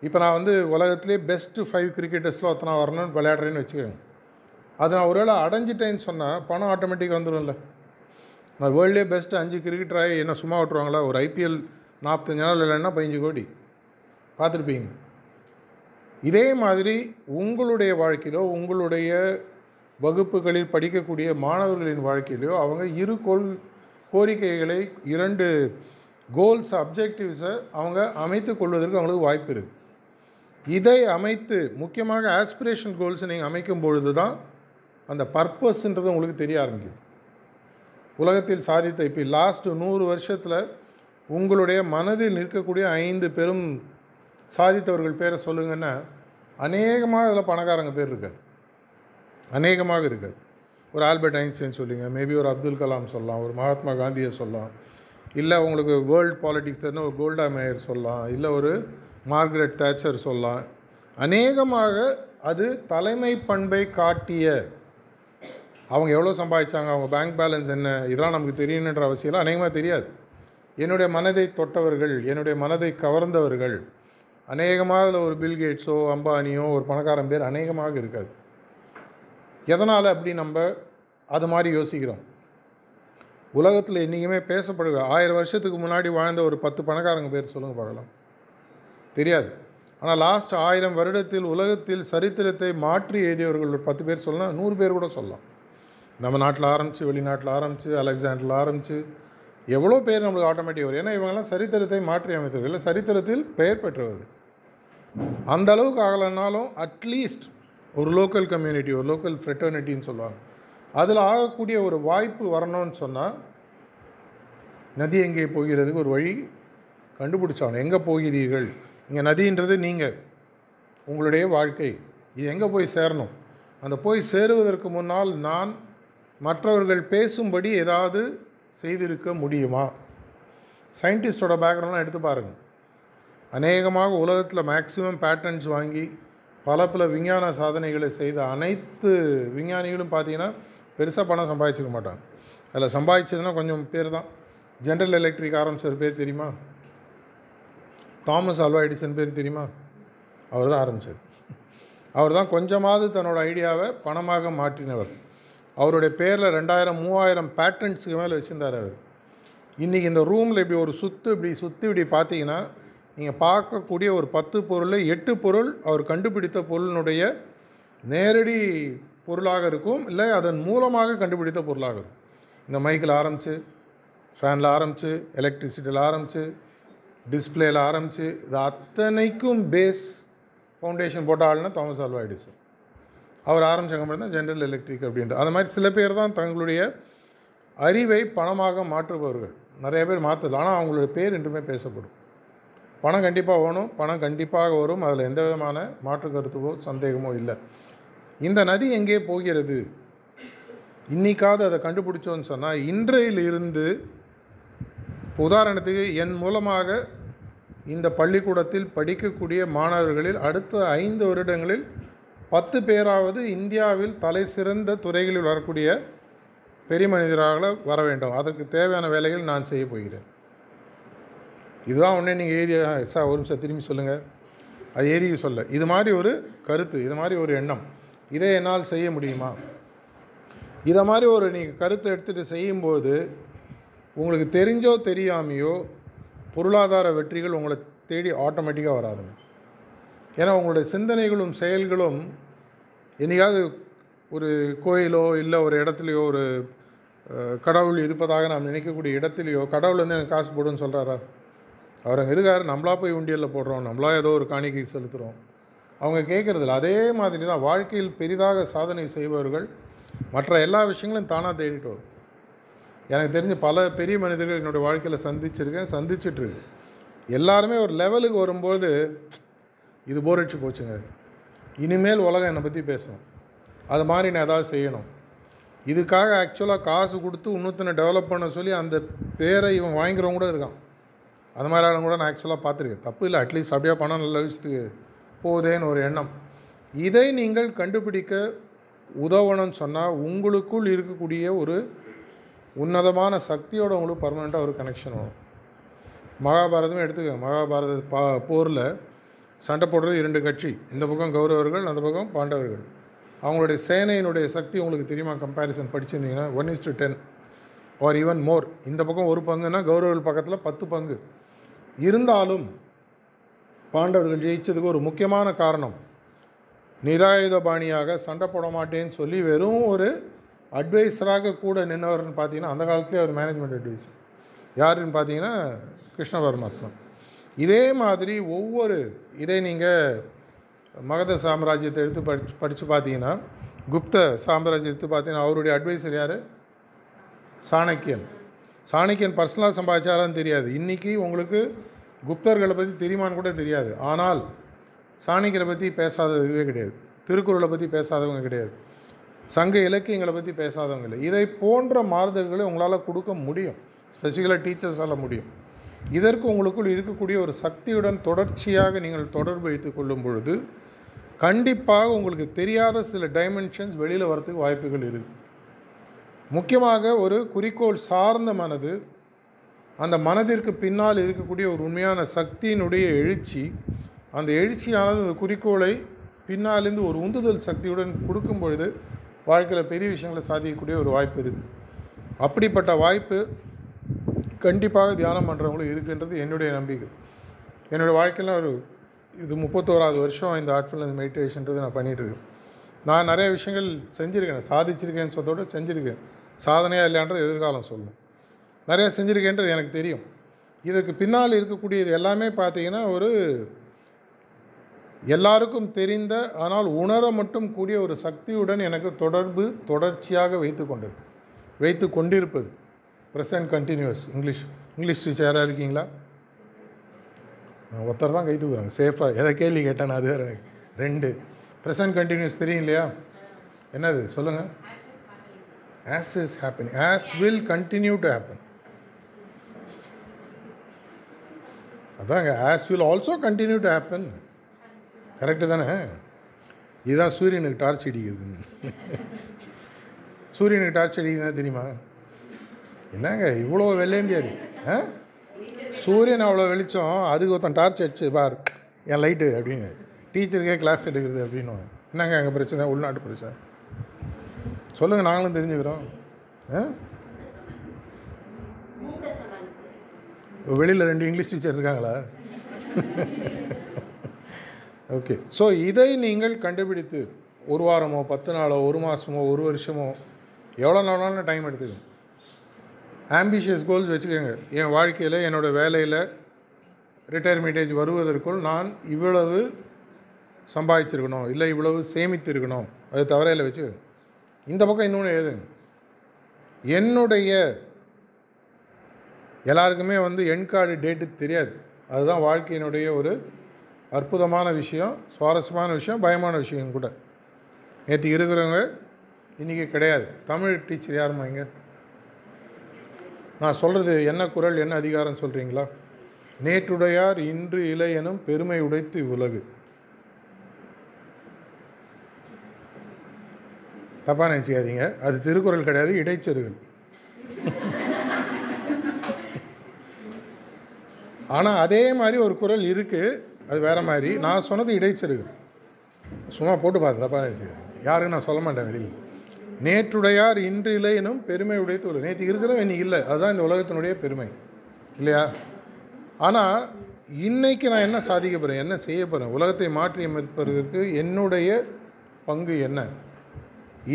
இப்போ நான் வந்து உலகத்துலேயே பெஸ்ட்டு ஃபைவ் கிரிக்கெட்டர்ஸில் ஒருத்தனா வரணும்னு விளையாடுறேன்னு வச்சுக்கோங்க. அது நான் ஒருவேளை அடைஞ்சிட்டேன்னு சொன்னால் பணம் ஆட்டோமேட்டிக்காக வந்துடும்ல நான் வேர்ல்டே பெஸ்ட்டு அஞ்சு கிரிக்கெட்டராக என்ன சும்மா விட்டுருவாங்களா? ஒரு ஐபிஎல் நாற்பத்தஞ்சு நாள் இல்லைன்னா பதினஞ்சு கோடி. பார்த்துருப்பீங்க. இதே மாதிரி உங்களுடைய வாழ்க்கையிலோ உங்களுடைய வகுப்புகளில் படிக்கக்கூடிய மாணவர்களின் வாழ்க்கையிலையோ அவங்க இரு கோல் கோரிக்கைகளை இரண்டு கோல்ஸ் அப்ஜெக்டிவ்ஸை அவங்க அமைத்து கொள்வதற்கு அவங்களுக்கு வாய்ப்பு இருக்குது இதை அமைத்து முக்கியமாக ஆஸ்பிரேஷன் கோல்ஸை நீங்கள் அமைக்கும் பொழுது தான் அந்த பர்பஸ்ன்றது உங்களுக்கு தெரிய ஆரம்பிக்குது. உலகத்தில் சாதித்த இப்போ லாஸ்ட்டு நூறு வருஷத்தில் உங்களுடைய மனதில் நிற்கக்கூடிய ஐந்து பெரும் சாதித்தவர்கள் பேரை சொல்லுங்கன்னா அநேகமாக அதில் பணக்காரங்க பேர் இருக்காது. அநேகமாக இருக்காது. ஒரு ஆல்பர்ட் ஐன்ஸ்டைன் சொல்லுங்கள் மேபி ஒரு அப்துல் கலாம் சொல்லலாம் ஒரு மகாத்மா காந்தியை சொல்லலாம் இல்லை உங்களுக்கு வேர்ல்டு பாலிட்டிக்ஸ் தெரிஞ்ச ஒரு கோல்டா மேயர் சொல்லலாம். இல்லை ஒரு மார்கரெட் தேச்சர் சொல்லலாம். அநேகமாக அது தலைமை பண்பை காட்டிய அவங்க எவ்வளோ சம்பாதிச்சாங்க அவங்க பேங்க் பேலன்ஸ் என்ன இதெல்லாம் நமக்கு தெரியணுன்ற அவசியம்லாம் அநேகமாக தெரியாது. என்னுடைய மனதை தொட்டவர்கள் என்னுடைய மனதை கவர்ந்தவர்கள் அநேகமாக அதில் ஒரு பில்கேட்ஸோ அம்பானியோ ஒரு பணக்காரன் பேர் அநேகமாக இருக்காது. எதனால் அப்படி நம்ம அது மாதிரி யோசிக்கிறோம்? உலகத்தில் என்றைக்குமே பேசப்படுகிற ஆயிரம் வருஷத்துக்கு முன்னாடி வாழ்ந்த ஒரு பத்து பணக்காரங்க பேர் சொல்லுங்கள் பார்க்கலாம். தெரியாது. ஆனால் லாஸ்ட் ஆயிரம் வருடத்தில் உலகத்தில் சரித்திரத்தை மாற்றி எழுதியவர்கள் ஒரு பத்து பேர் சொல்லலாம் நூறு பேர் கூட சொல்லலாம். நம்ம நாட்டில் ஆரம்பித்து வெளிநாட்டில் ஆரம்பித்து அலெக்சாண்டரில் ஆரம்பித்து எவ்வளோ பேர் நம்மளுக்கு ஆட்டோமேட்டிக் வரும். ஏன்னா இவங்கெல்லாம் சரித்திரத்தை மாற்றி அமைத்தவர்கள். இல்லை சரித்திரத்தில் பெயர் பெற்றவர்கள். அந்த அளவுக்கு ஆகலைன்னாலும் அட்லீஸ்ட் ஒரு லோக்கல் கம்யூனிட்டி ஒரு லோக்கல் ஃப்ரெட்டர்னிட்டின்னு சொல்லுவாங்க. அதில் ஆகக்கூடிய ஒரு வாய்ப்பு வரணும்னு சொன்னால் நதி எங்கே போகிறதுக்கு ஒரு வழி கண்டுபிடிச்சாகணும். எங்கே போகிறீர்கள்? இங்கே நதின்றது நீங்கள் உங்களுடைய வாழ்க்கை. இது எங்கே போய் சேரணும்? அந்த போய் சேருவதற்கு முன்னால் நான் மற்றவர்கள் பேசும்படி ஏதாவது செய்திருக்க முடியுமா? சயின்டிஸ்டோட பேக்ரவுண்ட்லாம் எடுத்து பாருங்கள் அநேகமாக உலகத்தில் மேக்ஸிமம் பேட்டர்ன்ஸ் வாங்கி பல பல விஞ்ஞான சாதனைகளை செய்த அனைத்து விஞ்ஞானிகளும் பார்த்தீங்கன்னா பெருசாக பணம் சம்பாதிச்சிக்க மாட்டாங்க. அதில் சம்பாதிச்சதுன்னா கொஞ்சம் பேர் தான் ஜென்ரல் எலக்ட்ரிக் ஆரம்பித்தவர் ஒரு பேர் தெரியுமா? தாமஸ் அல்வா எடிசன் பேர் தெரியுமா? அவர் தான் ஆரம்பித்தார் அவர் தான் கொஞ்சமாவது தன்னோட ஐடியாவை பணமாக மாற்றினவர். அவருடைய பேரில் ரெண்டாயிரம் மூவாயிரம் பேட்டன்ட்ஸுக்கு மேலே வச்சுருந்தார் அவர். இன்றைக்கி இந்த ரூமில் இப்படி ஒரு சுற்று இப்படி சுற்றி இப்படி பார்த்தீங்கன்னா நீங்கள் பார்க்கக்கூடிய ஒரு பத்து பொருளில் எட்டு பொருள் அவர் கண்டுபிடித்த பொருளினுடைய நேரடி பொருளாக இருக்கும் இல்லை அதன் மூலமாக கண்டுபிடித்த பொருளாக இருக்கும். இந்த மைக்கில் ஆரம்பித்து ஃபேனில் ஆரம்பித்து எலக்ட்ரிசிட்டியில் ஆரம்பித்து டிஸ்பிளேயில் ஆரம்பித்து இது அத்தனைக்கும் பேஸ் ஃபவுண்டேஷன் போட்ட ஆள்னா தாமஸ் ஆல்வா எடிசன். அவர் ஆரம்பித்த கம்பெனி தான் ஜென்ரல் எலக்ட்ரிக் அப்படின்ற அது மாதிரி சில பேர் தான் தங்களுடைய அறிவை பணமாக மாற்றுபவர்கள். நிறைய பேர் மாற்றல ஆனால் அவங்களுடைய பேர் என்றுமே பேசப்படும். பணம் கண்டிப்பாக வேணும் பணம் கண்டிப்பாக வரும். அதில் எந்த விதமான மாற்று கருத்துவோ சந்தேகமோ இல்லை. இந்த நதி எங்கே போகிறது? இன்னைக்காவது அதை கண்டுபிடிச்சோன்னு சொன்னால் இன்றையிலிருந்து இப்போ உதாரணத்துக்கு என் மூலமாக இந்த பள்ளிக்கூடத்தில் படிக்கக்கூடிய மாணவர்களில் அடுத்த ஐந்து வருடங்களில் பத்து பேராவது இந்தியாவில் தலை சிறந்த துறைகளில் வரக்கூடிய பெரிய மனிதராக வர வேண்டும். அதற்கு தேவையான வேலைகள் நான் செய்ய போகிறேன். இதுதான் உடனே நீங்கள் எழுதிய சார் ஒரு நிமிஷம் திரும்பி சொல்லுங்கள் அது எழுதி சொல்ல. இது மாதிரி ஒரு கருத்து இது மாதிரி ஒரு எண்ணம். இதை என்னால் செய்ய முடியுமா? இதை மாதிரி ஒரு நீங்கள் கருத்தை எடுத்துகிட்டு செய்யும்போது உங்களுக்கு தெரிஞ்சோ தெரியாமையோ பொருளாதார வெற்றிகள் உங்களை தேடி ஆட்டோமேட்டிக்காக வராதுங்க. ஏன்னா உங்களுடைய சிந்தனைகளும் செயல்களும் என்னைக்காவது ஒரு கோயிலோ இல்லை ஒரு இடத்துலையோ ஒரு கடவுள் இருப்பதாக நாம் நினைக்கக்கூடிய இடத்துலையோ கடவுள் வந்து எனக்கு காசு போடுன்னு சொல்கிறாரா அவர் அங்கே இருக்கார் நம்மளா போய் உண்டியலில் போடுறோம் நம்மளா ஏதோ ஒரு காணிக்கை செலுத்துகிறோம் அவங்க கேட்குறதில்ல. அதே மாதிரி தான் வாழ்க்கையில் பெரிதாக சாதனை செய்பவர்கள் மற்ற எல்லா விஷயங்களும் தானாக தேடிட்டு வரும். எனக்கு தெரிஞ்சு பல பெரிய மனிதர்கள் என்னுடைய வாழ்க்கையில் சந்திச்சிருக்கேன் சந்திச்சிட்ருக்கு எல்லாருமே ஒரு லெவலுக்கு வரும்போது இது போர் அடிச்சு போச்சுங்க. இனிமேல் உலகம் என்னை பற்றி பேசும். அது மாதிரி நான் ஏதாவது செய்யணும். இதுக்காக ஆக்சுவலாக காசு கொடுத்து இன்னொருத்தனை டெவலப் பண்ண சொல்லி அந்த பேரை இவன் வாங்கிக்கிறவங்க கூட இருக்கான். அது மாதிரி ஆளுங்க கூட நான் ஆக்சுவலாக பார்த்துருக்கேன். தப்பு இல்லை அட்லீஸ்ட் அப்படியே பணம் நல்ல விஷயத்துக்கு போதேன்னு ஒரு எண்ணம். இதை நீங்கள் கண்டுபிடிக்க உதவணும்னு சொன்னால் உங்களுக்குள் இருக்கக்கூடிய ஒரு உன்னதமான சக்தியோட உங்களுக்கு பர்மனெண்ட்டாக ஒரு கனெக்ஷன் வரும். மகாபாரதம் எடுத்துக்கோங்க. மகாபாரத பா போரில் சண்டை போடுறது இரண்டு கட்சி. இந்த பக்கம் கௌரவர்கள் அந்த பக்கம் பாண்டவர்கள். அவங்களுடைய சேனையினுடைய சக்தி உங்களுக்கு தெரியுமா? Comparison படிச்சிருந்தீங்கன்னா one is to ten or even more இந்த பக்கம் ஒரு பங்குன்னா கௌரவர்கள் பக்கத்தில் பத்து பங்கு. இருந்தாலும் பாண்டவர்கள் ஜெயிச்சதுக்கு ஒரு முக்கியமான காரணம். நிராயுதபாணியாக சண்டை போட மாட்டேன்னு சொல்லி வெறும் ஒரு அட்வைஸராக கூட நின்றவர்னு பார்த்தீங்கன்னா அந்த காலத்துலேயே அவர் மேனேஜ்மெண்ட் அட்வைஸர் யாருன்னு பார்த்தீங்கன்னா கிருஷ்ண பரமாத்மா இதே மாதிரி ஒவ்வொரு இதை நீங்கள் மகத சாம்ராஜ்யத்தை எடுத்து படிச்சு படித்து பார்த்தீங்கன்னா குப்த சாம்ராஜ்யத்தை எடுத்து பார்த்தீங்கன்னா அவருடைய அட்வைசர் யார்? சாணக்கியன். சாணக்கியன் பர்சனலாக சம்பாதிச்சாரான்னு தெரியாது. இன்றைக்கி உங்களுக்கு குப்தர்களை பற்றி தெரியுமான்னு கூட தெரியாது. ஆனால் சாணிக்கரை பற்றி பேசாததுவே கிடையாது. திருக்குறளை பற்றி பேசாதவங்க கிடையாது. சங்க இலக்கியங்களை பற்றி பேசாதவங்க இல்லை. இதை போன்ற மாறுதல்களை உங்களால் கொடுக்க முடியும். ஸ்பெசிஃபிக்கலாக டீச்சர்ஸால் முடியும். இதற்கு உங்களுக்குள் இருக்கக்கூடிய ஒரு சக்தியுடன் தொடர்ச்சியாக நீங்கள் தொடர்பு வைத்து கொள்ளும் பொழுது கண்டிப்பாக உங்களுக்கு தெரியாத சில டைமென்ஷன்ஸ் வெளியில் வரத்துக்கு வாய்ப்புகள் இருக்குது முக்கியமாக ஒரு குறிக்கோள் சார்ந்த மனது அந்த மனதிற்கு பின்னால் இருக்கக்கூடிய ஒரு உண்மையான சக்தியினுடைய எழுச்சி அந்த எழுச்சியானது அந்த குறிக்கோளை பின்னாலேருந்து ஒரு உந்துதல் சக்தியுடன் கொடுக்கும் பொழுது வாழ்க்கையில் பெரிய விஷயங்களை சாதிக்கக்கூடிய ஒரு வாய்ப்பு இருக்குது அப்படிப்பட்ட வாய்ப்பு கண்டிப்பாக தியானம் பண்ணுறவங்களும் இருக்குன்றது என்னுடைய நம்பிக்கை. என்னுடைய வாழ்க்கையில் ஒரு இது முப்பத்தோராவது வருஷம் இந்த ஆர்ட்ஃபுல்னஸ் மெடிடேஷன்றது நான் பண்ணிகிட்ருக்கேன் நான் நிறைய விஷயங்கள் செஞ்சுருக்கேன் சாதிச்சிருக்கேன்னு சொல்றதோட செஞ்சுருக்கேன். சாதனையாக இல்லையான்ற எதிர்காலம் சொல்லணும் நிறையா செஞ்சுருக்கேன்றது எனக்கு தெரியும். இதுக்கு பின்னால் இருக்கக்கூடியது எல்லாமே பார்த்தீங்கன்னா ஒரு எல்லாருக்கும் தெரிந்த ஆனால் உணர மட்டும் கூடிய ஒரு சக்தியுடன் எனக்கு தொடர்பு தொடர்ச்சியாக வைத்து கொண்டது. வைத்து கொண்டிருப்பது. Present continuous English English teacher யாராக இருக்கீங்களா? ஒருத்தர் தான் கை தூக்குறாங்க. சேஃபாக எதை கேள்வி கேட்டேன் அது வேறு எனக்கு ரெண்டு. ப்ரெசன்ட் கண்டினியூஸ் தெரியும் இல்லையா என்னது? சொல்லுங்கள் as is happening as will continue to happen அதாங்க as will also continue to happen correct தானே? இதுதான் சூரியனுக்கு டார்ச் அடிக்குதுன்னு. சூரியனுக்கு டார்ச் அடிக்குதுன்னா தெரியுமா? என்னங்க இவ்வளோ வெள்ளேந்தியாரு ஆ? சூரியன் அவ்வளோ வெளிச்சம் அதுக்கு ஒருத்தன் டார்ச் அடிச்சு பார் என் லைட்டு அப்படின்னு. டீச்சருக்கே கிளாஸ் எடுக்கிறது அப்படின்னு. என்னங்க அங்கே பிரச்சனை? உள்நாட்டு பிரச்சனை. சொல்லுங்கள் நாங்களும் தெரிஞ்சுக்கிறோம். ஆ? வெளியில் ரெண்டு இங்கிலீஷ் டீச்சர் இருக்காங்களா? ஓகே ஸோ இதை நீங்கள் கண்டுபிடித்து ஒரு வாரமோ பத்து நாளோ ஒரு மாதமோ ஒரு வருஷமோ எவ்வளோ நாளான டைம் எடுத்துக்கணும். ஆம்பிஷியஸ் கோல்ஸ் வச்சுக்கோங்க. என் வாழ்க்கையில் என்னோடய வேலையில் ரிட்டையர்மெண்ட் ஏஜ் வருவதற்குள் நான் இவ்வளவு சம்பாதிச்சிருக்கணும். இல்லை இவ்வளவு சேமித்திருக்கணும். அது தவறையில் வச்சு இந்த பக்கம் இன்னொன்று எழுதுங்க. என்னுடைய எல்லாருக்குமே வந்து எண் கார்டு டேட்டு தெரியாது. அதுதான் வாழ்க்கையினுடைய ஒரு அற்புதமான விஷயம் சுவாரஸ்யமான விஷயம் பயமான விஷயம் கூட. நேற்று இருக்கிறவங்க இன்றைக்கி கிடையாது. தமிழ் டீச்சர் யாருமா இங்கே? நான் சொல்கிறது என்ன குரல் என்ன அதிகாரம் சொல்கிறீங்களா நேற்றுடையார் இன்று இளையனும் பெருமை உடைத்து உலகு. தப்பாக நினச்சிக்காதீங்க. அது திருக்குறள் கிடையாது இடைச்செருகள். ஆனால் அதே மாதிரி ஒரு குரல் இருக்குது அது வேறு மாதிரி. நான் சொன்னது இடைச்செருகள் சும்மா போட்டு பார்த்து தப்பாக நினச்சி யாருன்னு நான் சொல்ல மாட்டேன் வெளியில். நேற்றுடையார் இன்று இல்லைனும் பெருமை உடைத்து உள்ள நேற்று இருக்கிறவன் இன்னைக்கு இல்லை. அதுதான் இந்த உலகத்தினுடைய பெருமை. இல்லையா? ஆனால் இன்னைக்கு நான் என்ன சாதிக்க போகிறேன் என்ன செய்ய போகிறேன் உலகத்தை மாற்றி அமைப்பதற்கு என்னுடைய பங்கு என்ன?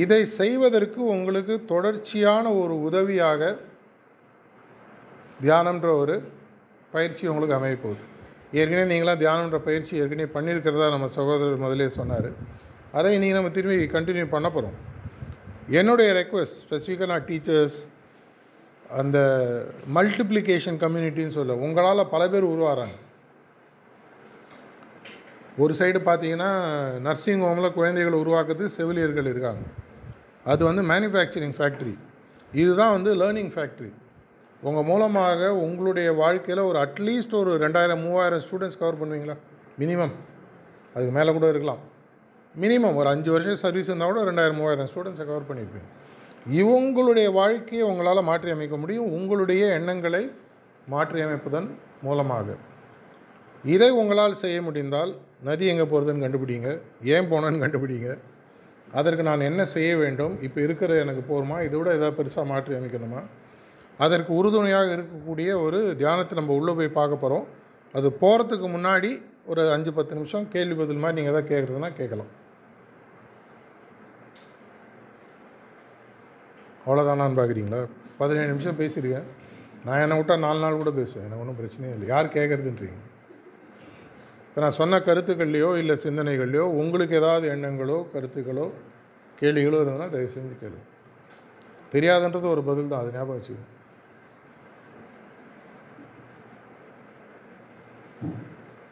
இதை செய்வதற்கு உங்களுக்கு தொடர்ச்சியான ஒரு உதவியாக தியானம்ன்ற ஒரு பயிற்சி உங்களுக்கு அமையப்போகுது. ஏற்கனவே நீங்களாம் தியானம்ன்ற பயிற்சி ஏற்கனவே பண்ணியிருக்கிறதா நம்ம சகோதரர் முதலே சொன்னார். அதை நீங்கள் நம்ம திரும்பி கண்டினியூ பண்ண போகிறோம் என்னுடைய ரெக்வஸ்ட் ஸ்பெசிஃபிக்காக நான் டீச்சர்ஸ் அந்த மல்டிப்ளிகேஷன் கம்யூனிட்டின்னு சொல்ல உங்களால் பல பேர் உருவாகிறாங்க ஒரு சைடு பார்த்தீங்கன்னா நர்சிங் ஹோமில் குழந்தைகளை உருவாக்குறது செவிலியர்கள் இருக்காங்க. அது வந்து மேனுஃபேக்சரிங் ஃபேக்ட்ரி இதுதான் வந்து லேர்னிங் ஃபேக்ட்ரி உங்கள் மூலமாக உங்களுடைய வாழ்க்கையில் ஒரு அட்லீஸ்ட் ஒரு ரெண்டாயிரம் மூவாயிரம் ஸ்டூடெண்ட்ஸ் கவர் பண்ணுவீங்களா? மினிமம் அதுக்கு மேலே கூட இருக்கலாம். மினிமம் ஒரு அஞ்சு வருஷம் சர்வீஸ் இருந்தால் கூட ரெண்டாயிரம் மூவாயிரம் ஸ்டூடெண்ட்ஸை கவர் பண்ணியிருப்பீங்க இவங்களுடைய வாழ்க்கையை உங்களால் மாற்றி அமைக்க முடியும். உங்களுடைய எண்ணங்களை மாற்றி அமைப்பதன் மூலமாக. இதை உங்களால் செய்ய முடிந்தால் நதி எங்கே போகிறதுன்னு கண்டுபிடிங்க. ஏன் போனேன்னு கண்டுபிடிங்க. அதற்கு நான் என்ன செய்ய வேண்டும்? இப்போ இருக்கிற எனக்கு போருமா? இதை விட ஏதாவது பெருசாக மாற்றி அமைக்கணுமா அதற்கு உறுதுணையாக இருக்கக்கூடிய ஒரு தியானத்தை நம்ம உள்ளே போய் பார்க்க போகிறோம். அது போகிறதுக்கு முன்னாடி ஒரு அஞ்சு பத்து நிமிஷம் கேள்வி பதில் மாதிரி நீங்கள் எதாவது கேட்குறதுனா கேட்கலாம். அவ்வளோதானான்னு பார்க்குறீங்களா? பதினேழு நிமிஷம் பேசியிருக்கேன். நான் என்னை விட்டால் நாலு நாள் கூட பேசுவேன். எனக்கு ஒன்றும் பிரச்சனையே இல்லை. யார் கேட்குறதுன்றீங்க? இப்போ நான் சொன்ன கருத்துக்கள்லையோ இல்லை சிந்தனைகள்லையோ உங்களுக்கு ஏதாவது எண்ணங்களோ கருத்துக்களோ கேள்விகளோ இருந்ததுன்னா தயவு செஞ்சு கேளு தெரியாதுன்றது ஒரு பதில் தான். அது ஞாபகம் வச்சுக்கோங்க.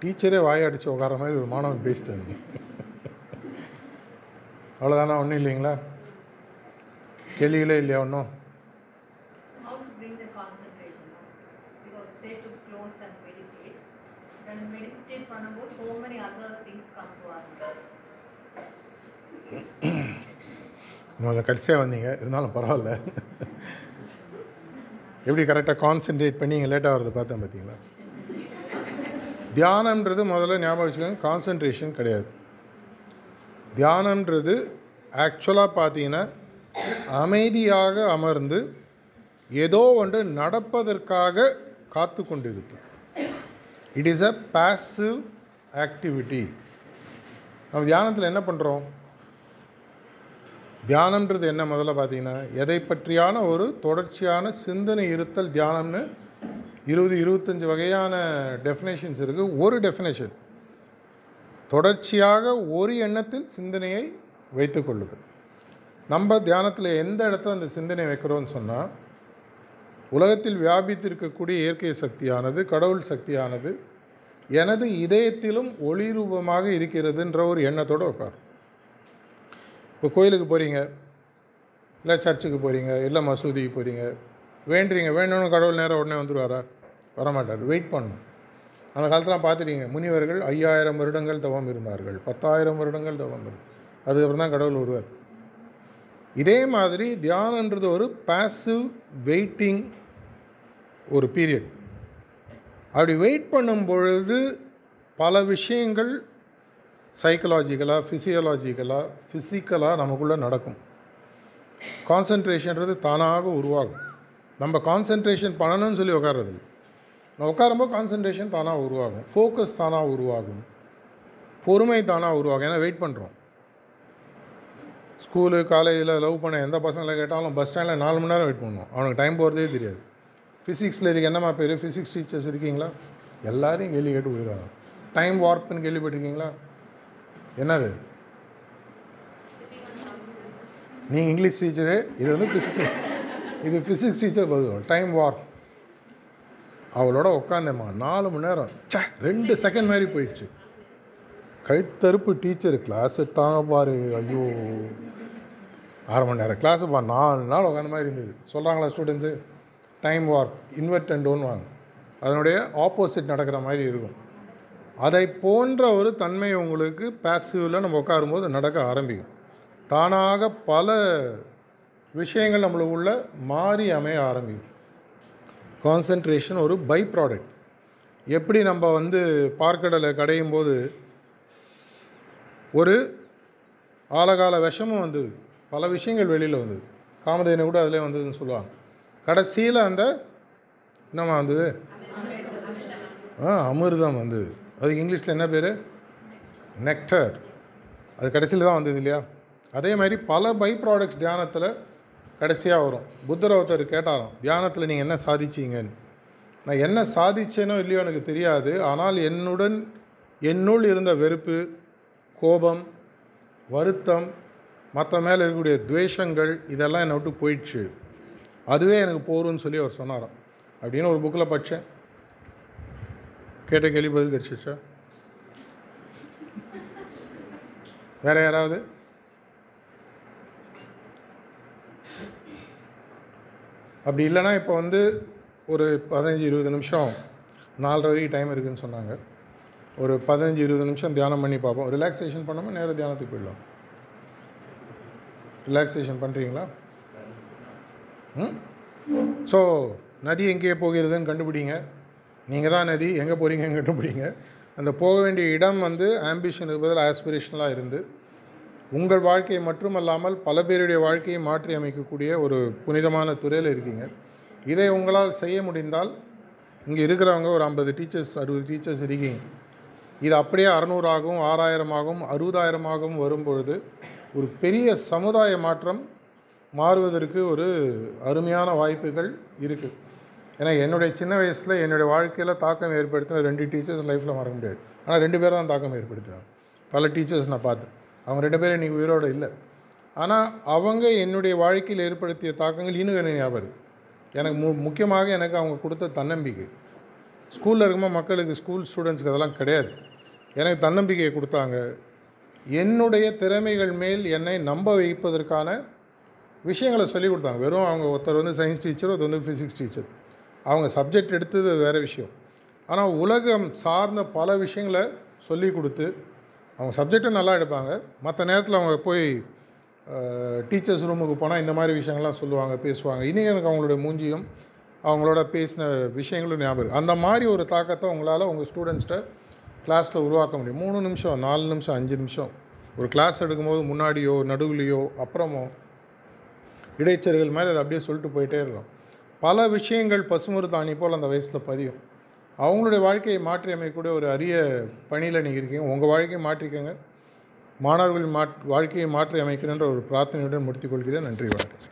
டீச்சரே வாயடிச்சு உட்கார மாதிரி ஒரு மாணவன் பேசிட்டாங்க அவ்வளோதானா ஒன்றும் இல்லைங்களா? கேள்விகளே இல்லையா ஒன்றும் How to bring the concentration now? Because say to close and meditate. When you meditate பண்ணும்போது so many other things come to our mind. நீங்கள் கடைசியாக வந்தீங்க. இருந்தாலும் பரவாயில்ல. எப்படி கரெக்டாக கான்சென்ட்ரேட் பண்ணி இங்கே லேட்டாக வரது பார்த்தேன் பார்த்தீங்களா? தியானம்ன்றது முதல்ல ஞாபகம் வச்சுக்கோங்க கான்சன்ட்ரேஷன் கிடையாது. தியானம்ன்றது ஆக்சுவலாக பார்த்தீங்கன்னா அமைதியாக அமர்ந்து ஏதோ ஒன்று நடப்பதற்காக காத்து கொண்டிருத்தல். It is a passive activity நம்ம தியானத்தில் என்ன பண்ணுறோம் தியானம்ன்றது என்ன முதல்ல பார்த்தீங்கன்னா எதை பற்றியான ஒரு தொடர்ச்சியான சிந்தனை இருத்தல் தியானம்னு இருபது இருபத்தஞ்சி வகையான டெஃபினேஷன்ஸ் இருக்குது ஒரு டெஃபினேஷன் தொடர்ச்சியாக ஒரு எண்ணத்தில் சிந்தனையை வைத்துக்கொள்ளுது நம்ம தியானத்தில் எந்த இடத்துல அந்த சிந்தனை வைக்கிறோம்னு சொன்னால் உலகத்தில் வியாபித்திருக்கக்கூடிய இயற்கை சக்தியானது கடவுள் சக்தியானது எனது இதயத்திலும் ஒளி ரூபமாக இருக்கிறதுன்ற ஒரு எண்ணத்தோடு உட்காரும். இப்போ கோயிலுக்கு போகிறீங்க இல்லை சர்ச்சுக்கு போகிறீங்க இல்லை மசூதிக்கு போகிறீங்க வேண்டுறீங்க வேணும்னு கடவுள் நேரம் உடனே வந்துடுவாரா வரமாட்டார். வெயிட் பண்ணும் அந்த காலத்தில் பார்த்துட்டீங்க முனிவர்கள் ஐயாயிரம் வருடங்கள் தவம் இருந்தார்கள். பத்தாயிரம் வருடங்கள் தவம் இருந்தார். அதுக்கப்புறம் தான் கடவுள் வருவார். இதே மாதிரி தியானன்றது ஒரு பாசிவ் வெயிட்டிங் ஒரு பீரியட் அப்படி வெயிட் பண்ணும் பொழுது பல விஷயங்கள் சைக்கலாஜிக்கலாக ஃபிசியலாஜிக்கலாக ஃபிசிக்கலாக நமக்குள்ளே நடக்கும். கான்சன்ட்ரேஷன்றது தானாக உருவாகும். நம்ம கான்சன்ட்ரேஷன் பண்ணணும்னு சொல்லி உட்கார்றது நான் உட்காரும்போது கான்சன்ட்ரேஷன் தானாக உருவாகும். ஃபோக்கஸ் தானாக உருவாகும். பொறுமை தானாக உருவாகும். ஏன்னா வெயிட் பண்ணுறோம் ஸ்கூலு காலேஜில் லவ் பண்ண எந்த பசங்களை கேட்டாலும் பஸ் ஸ்டாண்டில் நாலு மணி நேரம் வெயிட் பண்ணுவோம். அவனுக்கு டைம் போகிறதே தெரியாது. ஃபிசிக்ஸில் இதுக்கு என்னம்மா பேர்? ஃபிசிக்ஸ் டீச்சர்ஸ் இருக்கீங்களா? எல்லாரையும் கேள்வி கேட்டு போயிடுவாங்க. டைம் வார்ப்புன்னு கேள்விப்பட்டிருக்கீங்களா? என்னது? நீங்கள் இங்கிலீஷ் டீச்சரு இது வந்து ஃபிசிக்ஸ் இது ஃபிசிக்ஸ் டீச்சர் பதில். டைம் வார் அவளோட உட்காந்தேம்மா நாலு மணி நேரம். சே ரெண்டு செகண்ட் மாதிரி போயிடுச்சு. கழுத்தறுப்பு டீச்சர் கிளாஸ் தாங்க பாரு. ஐயோ. அரை மணி நேரம் கிளாஸுப்பா நாலு நாள் உட்காந்த மாதிரி இருந்தது. சொல்கிறாங்களா students time war invert and done வாங்க. அதனுடைய ஆப்போசிட் நடக்கிற மாதிரி இருக்கும். அதை போன்ற ஒரு தன்மை உங்களுக்கு பேசிவில் நம்ம உட்காரும்போது நடக்க ஆரம்பிக்கும். தானாக பல விஷயங்கள் நம்மளுக்குள்ள மாறி அமைய ஆரம்பிக்கும். கான்சன்ட்ரேஷன் ஒரு பை ப்ராடக்ட் எப்படி நம்ம வந்து பார்க்கடலை கடையும் போது ஒரு ஆலகால விஷமும் வந்தது. பல விஷயங்கள் வெளியில் வந்தது. காமதேனு கூட அதிலே வந்ததுன்னு சொல்லுவாங்க. கடைசியில் அந்த என்னம்மா வந்தது? ஆ அமிர்தம் வந்தது. அதுக்கு இங்கிலீஷில் என்ன பேர்? நெக்டர் அது கடைசியில் தான் வந்தது இல்லையா? அதே மாதிரி பல பை ப்ராடக்ட்ஸ் தியானத்தில் கடைசியாக வரும். புத்தர் ஒருத்தர் கேட்டாராம் தியானத்தில் நீங்கள் என்ன சாதிச்சிங்கன்னு? நான் என்ன சாதிச்சேனோ இல்லையோ எனக்கு தெரியாது. ஆனால் என்னுடன் என்னுள் இருந்த வெறுப்பு கோபம் வருத்தம் மற்ற மேலே இருக்கக்கூடிய துவேஷங்கள் இதெல்லாம் என்னை விட்டு போயிடுச்சு. அதுவே எனக்கு போரும்னு சொல்லி அவர் சொன்னாராம். அப்படின்னு ஒரு புக்கில் படித்தேன் கேட்ட கேள்வி பதில் கிடச்சிச்சா வேறு யாராவது? அப்படி இல்லைன்னா இப்போ வந்து ஒரு பதினஞ்சு இருபது நிமிஷம் நாலரை வரைக்கும் டைம் இருக்குதுன்னு சொன்னாங்க. ஒரு பதினஞ்சு இருபது நிமிஷம் தியானம் பண்ணி பார்ப்போம். ரிலாக்ஸேஷன் பண்ணாமல் நேராக தியானத்துக்கு போயிடலாம். ரிலாக்ஸேஷன் பண்ணுறீங்களா ம்? ஸோ நதி எங்கே போகிறதுன்னு கண்டுபிடிங்க. நீங்கள் தான் நதி எங்கே போகிறீங்கன்னு கண்டுபிடிங்க. அந்த போக வேண்டிய இடம் வந்து ஆம்பிஷன் இருப்பதில் ஆஸ்பிரேஷனலாக இருந்து உங்கள் வாழ்க்கையை மட்டுமல்லாமல் பல பேருடைய வாழ்க்கையை மாற்றி அமைக்கக்கூடிய ஒரு புனிதமான துறையில் இருக்கீங்க. இதை உங்களால் செய்ய முடிந்தால் இங்கே இருக்கிறவங்க ஒரு ஐம்பது டீச்சர்ஸ் அறுபது டீச்சர்ஸ் இருக்கீங்க. இது அப்படியே அறநூறாகவும் ஆறாயிரமாகவும் அறுபதாயிரமாகவும் வரும்பொழுது ஒரு பெரிய சமுதாய மாற்றம் மாறுவதற்கு ஒரு அருமையான வாய்ப்புகள் இருக்குது ஏன்னா என்னுடைய சின்ன வயசில் என்னுடைய வாழ்க்கையில் தாக்கம் ஏற்படுத்தின ரெண்டு டீச்சர்ஸ் லைஃப்பில் மறக்க முடியாது. ஆனால் ரெண்டு பேர் தான் தாக்கம் ஏற்படுத்தினாங்க பல டீச்சர்ஸ் நான் பார்த்தேன். அவங்க ரெண்டு பேரும் இன்றைக்கி உயிரோடு இல்லை. ஆனால் அவங்க என்னுடைய வாழ்க்கையில் ஏற்படுத்திய தாக்கங்கள் இன்னும் எனக்கு ஞாபகம் எனக்கு மு முக்கியமாக எனக்கு அவங்க கொடுத்த தன்னம்பிக்கை. ஸ்கூலில் இருக்கும்போது மக்களுக்கு ஸ்கூல் ஸ்டூடெண்ட்ஸ்க்கு அதெல்லாம் கிடையாது. எனக்கு தன்னம்பிக்கையை கொடுத்தாங்க. என்னுடைய திறமைகள் மேல் என்னை நம்ப வைப்பதற்கான விஷயங்களை சொல்லிக் கொடுத்தாங்க. வெறும் அவங்க ஒருத்தர் வந்து சயின்ஸ் டீச்சர் ஒருத்தர் வந்து ஃபிசிக்ஸ் டீச்சர் அவங்க சப்ஜெக்ட் எடுத்தது வேறு விஷயம். ஆனால் உலகம் சார்ந்த பல விஷயங்களை சொல்லி கொடுத்து அவங்க சப்ஜெக்டும் நல்லா எடுப்பாங்க. மற்ற நேரத்தில் அவங்க போய் டீச்சர்ஸ் ரூமுக்கு போனால் இந்த மாதிரி விஷயங்கள்லாம் சொல்லுவாங்க பேசுவாங்க. இன்றைக்கி எனக்கு அவங்களுடைய மூஞ்சியும் அவங்களோட பேசின விஷயங்களும் ஞாபகம் அந்த மாதிரி ஒரு தாக்கத்தை உங்களால் உங்கள் ஸ்டூடெண்ட்ஸ்கிட்ட கிளாஸில் உருவாக்க முடியும். மூணு நிமிஷம் நாலு நிமிஷம் அஞ்சு நிமிஷம். ஒரு கிளாஸ் எடுக்கும்போது முன்னாடியோ நடுவுலையோ அப்புறமோ இடைச்சர்கள் மாதிரி அதை அப்படியே சொல்லிட்டு போயிட்டே இருக்கும் பல விஷயங்கள் பசுமருத்தாணி போல் அந்த வயசில் பதியும். அவங்களுடைய வாழ்க்கையை மாற்றி அமைக்கக்கூடிய ஒரு அரிய பணியில் நீங்கள் இருக்கீங்க. உங்கள் வாழ்க்கையை மாற்றிக்கங்க. மாணவர்களின் மாட் வாழ்க்கையை மாற்றி அமைக்கிறேன்ற ஒரு பிரார்த்தனையுடன் முடித்துக் கொள்கிறேன். நன்றி வணக்கம்.